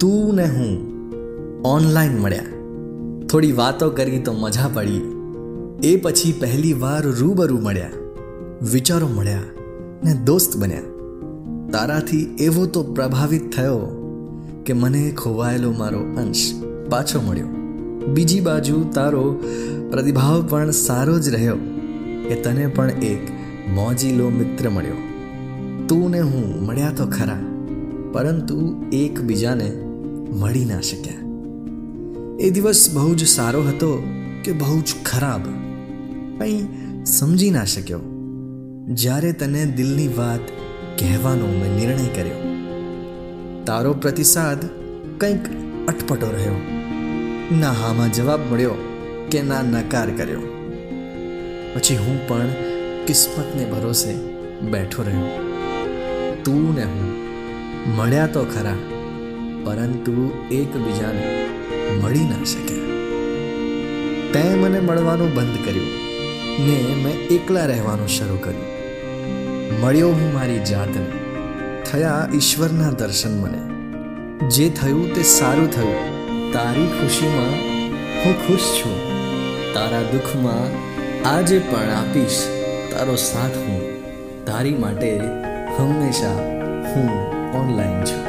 તું ને હું ઓનલાઈન મળ્યા. થોડી વાતો કરી તો મજા પડી. એ પછી પહેલી વાર રૂબરૂ મળ્યા. વિચારો મળ્યા ને દોસ્ત બન્યા. તારાથી એવો તો પ્રભાવિત થયો કે મને ખોવાયેલો મારો અંશ પાછો મળ્યો. બીજી બાજુ તારો પ્રતિભાવ પણ સારો જ રહ્યો કે તને પણ એક મોજીલો મિત્ર મળ્યો. તું ને હું મળ્યા તો ખરા. પરંતુ એકબીજાને મળી ના શક્યા. એ દિવસ બહુ જ સારો હતો કે બહુ જ ખરાબ. કંઈ સમજી ના શક્યો. જ્યારે તને દિલની વાત કહેવાનો મેં નિર્ણય કર્યો. તારો પ્રતિસાદ કંઈક અટપટો રહ્યો. ના હામાં જવાબ મળ્યો કે ના નકાર કર્યો. પછી હું પણ કિસ્મતને ભરોસે બેઠો રહ્યો. તું ને હું મળ્યા તો ખરા, પરંતુ એકબીજાને મળી ના શક્યા. તે મને મળવાનું બંધ કર્યું ને મેં એકલા રહેવાનું શરૂ કર્યું. મળ્યો હું મારી જાતને, થયા ઈશ્વરના દર્શન મને. જે થયું તે સારું થયું. તારી ખુશીમાં હું ખુશ છું. તારા દુઃખમાં આજે પણ આપીશ. તારો સાથ હું. તારી માટે હંમેશા હું ઓનલાઈન છું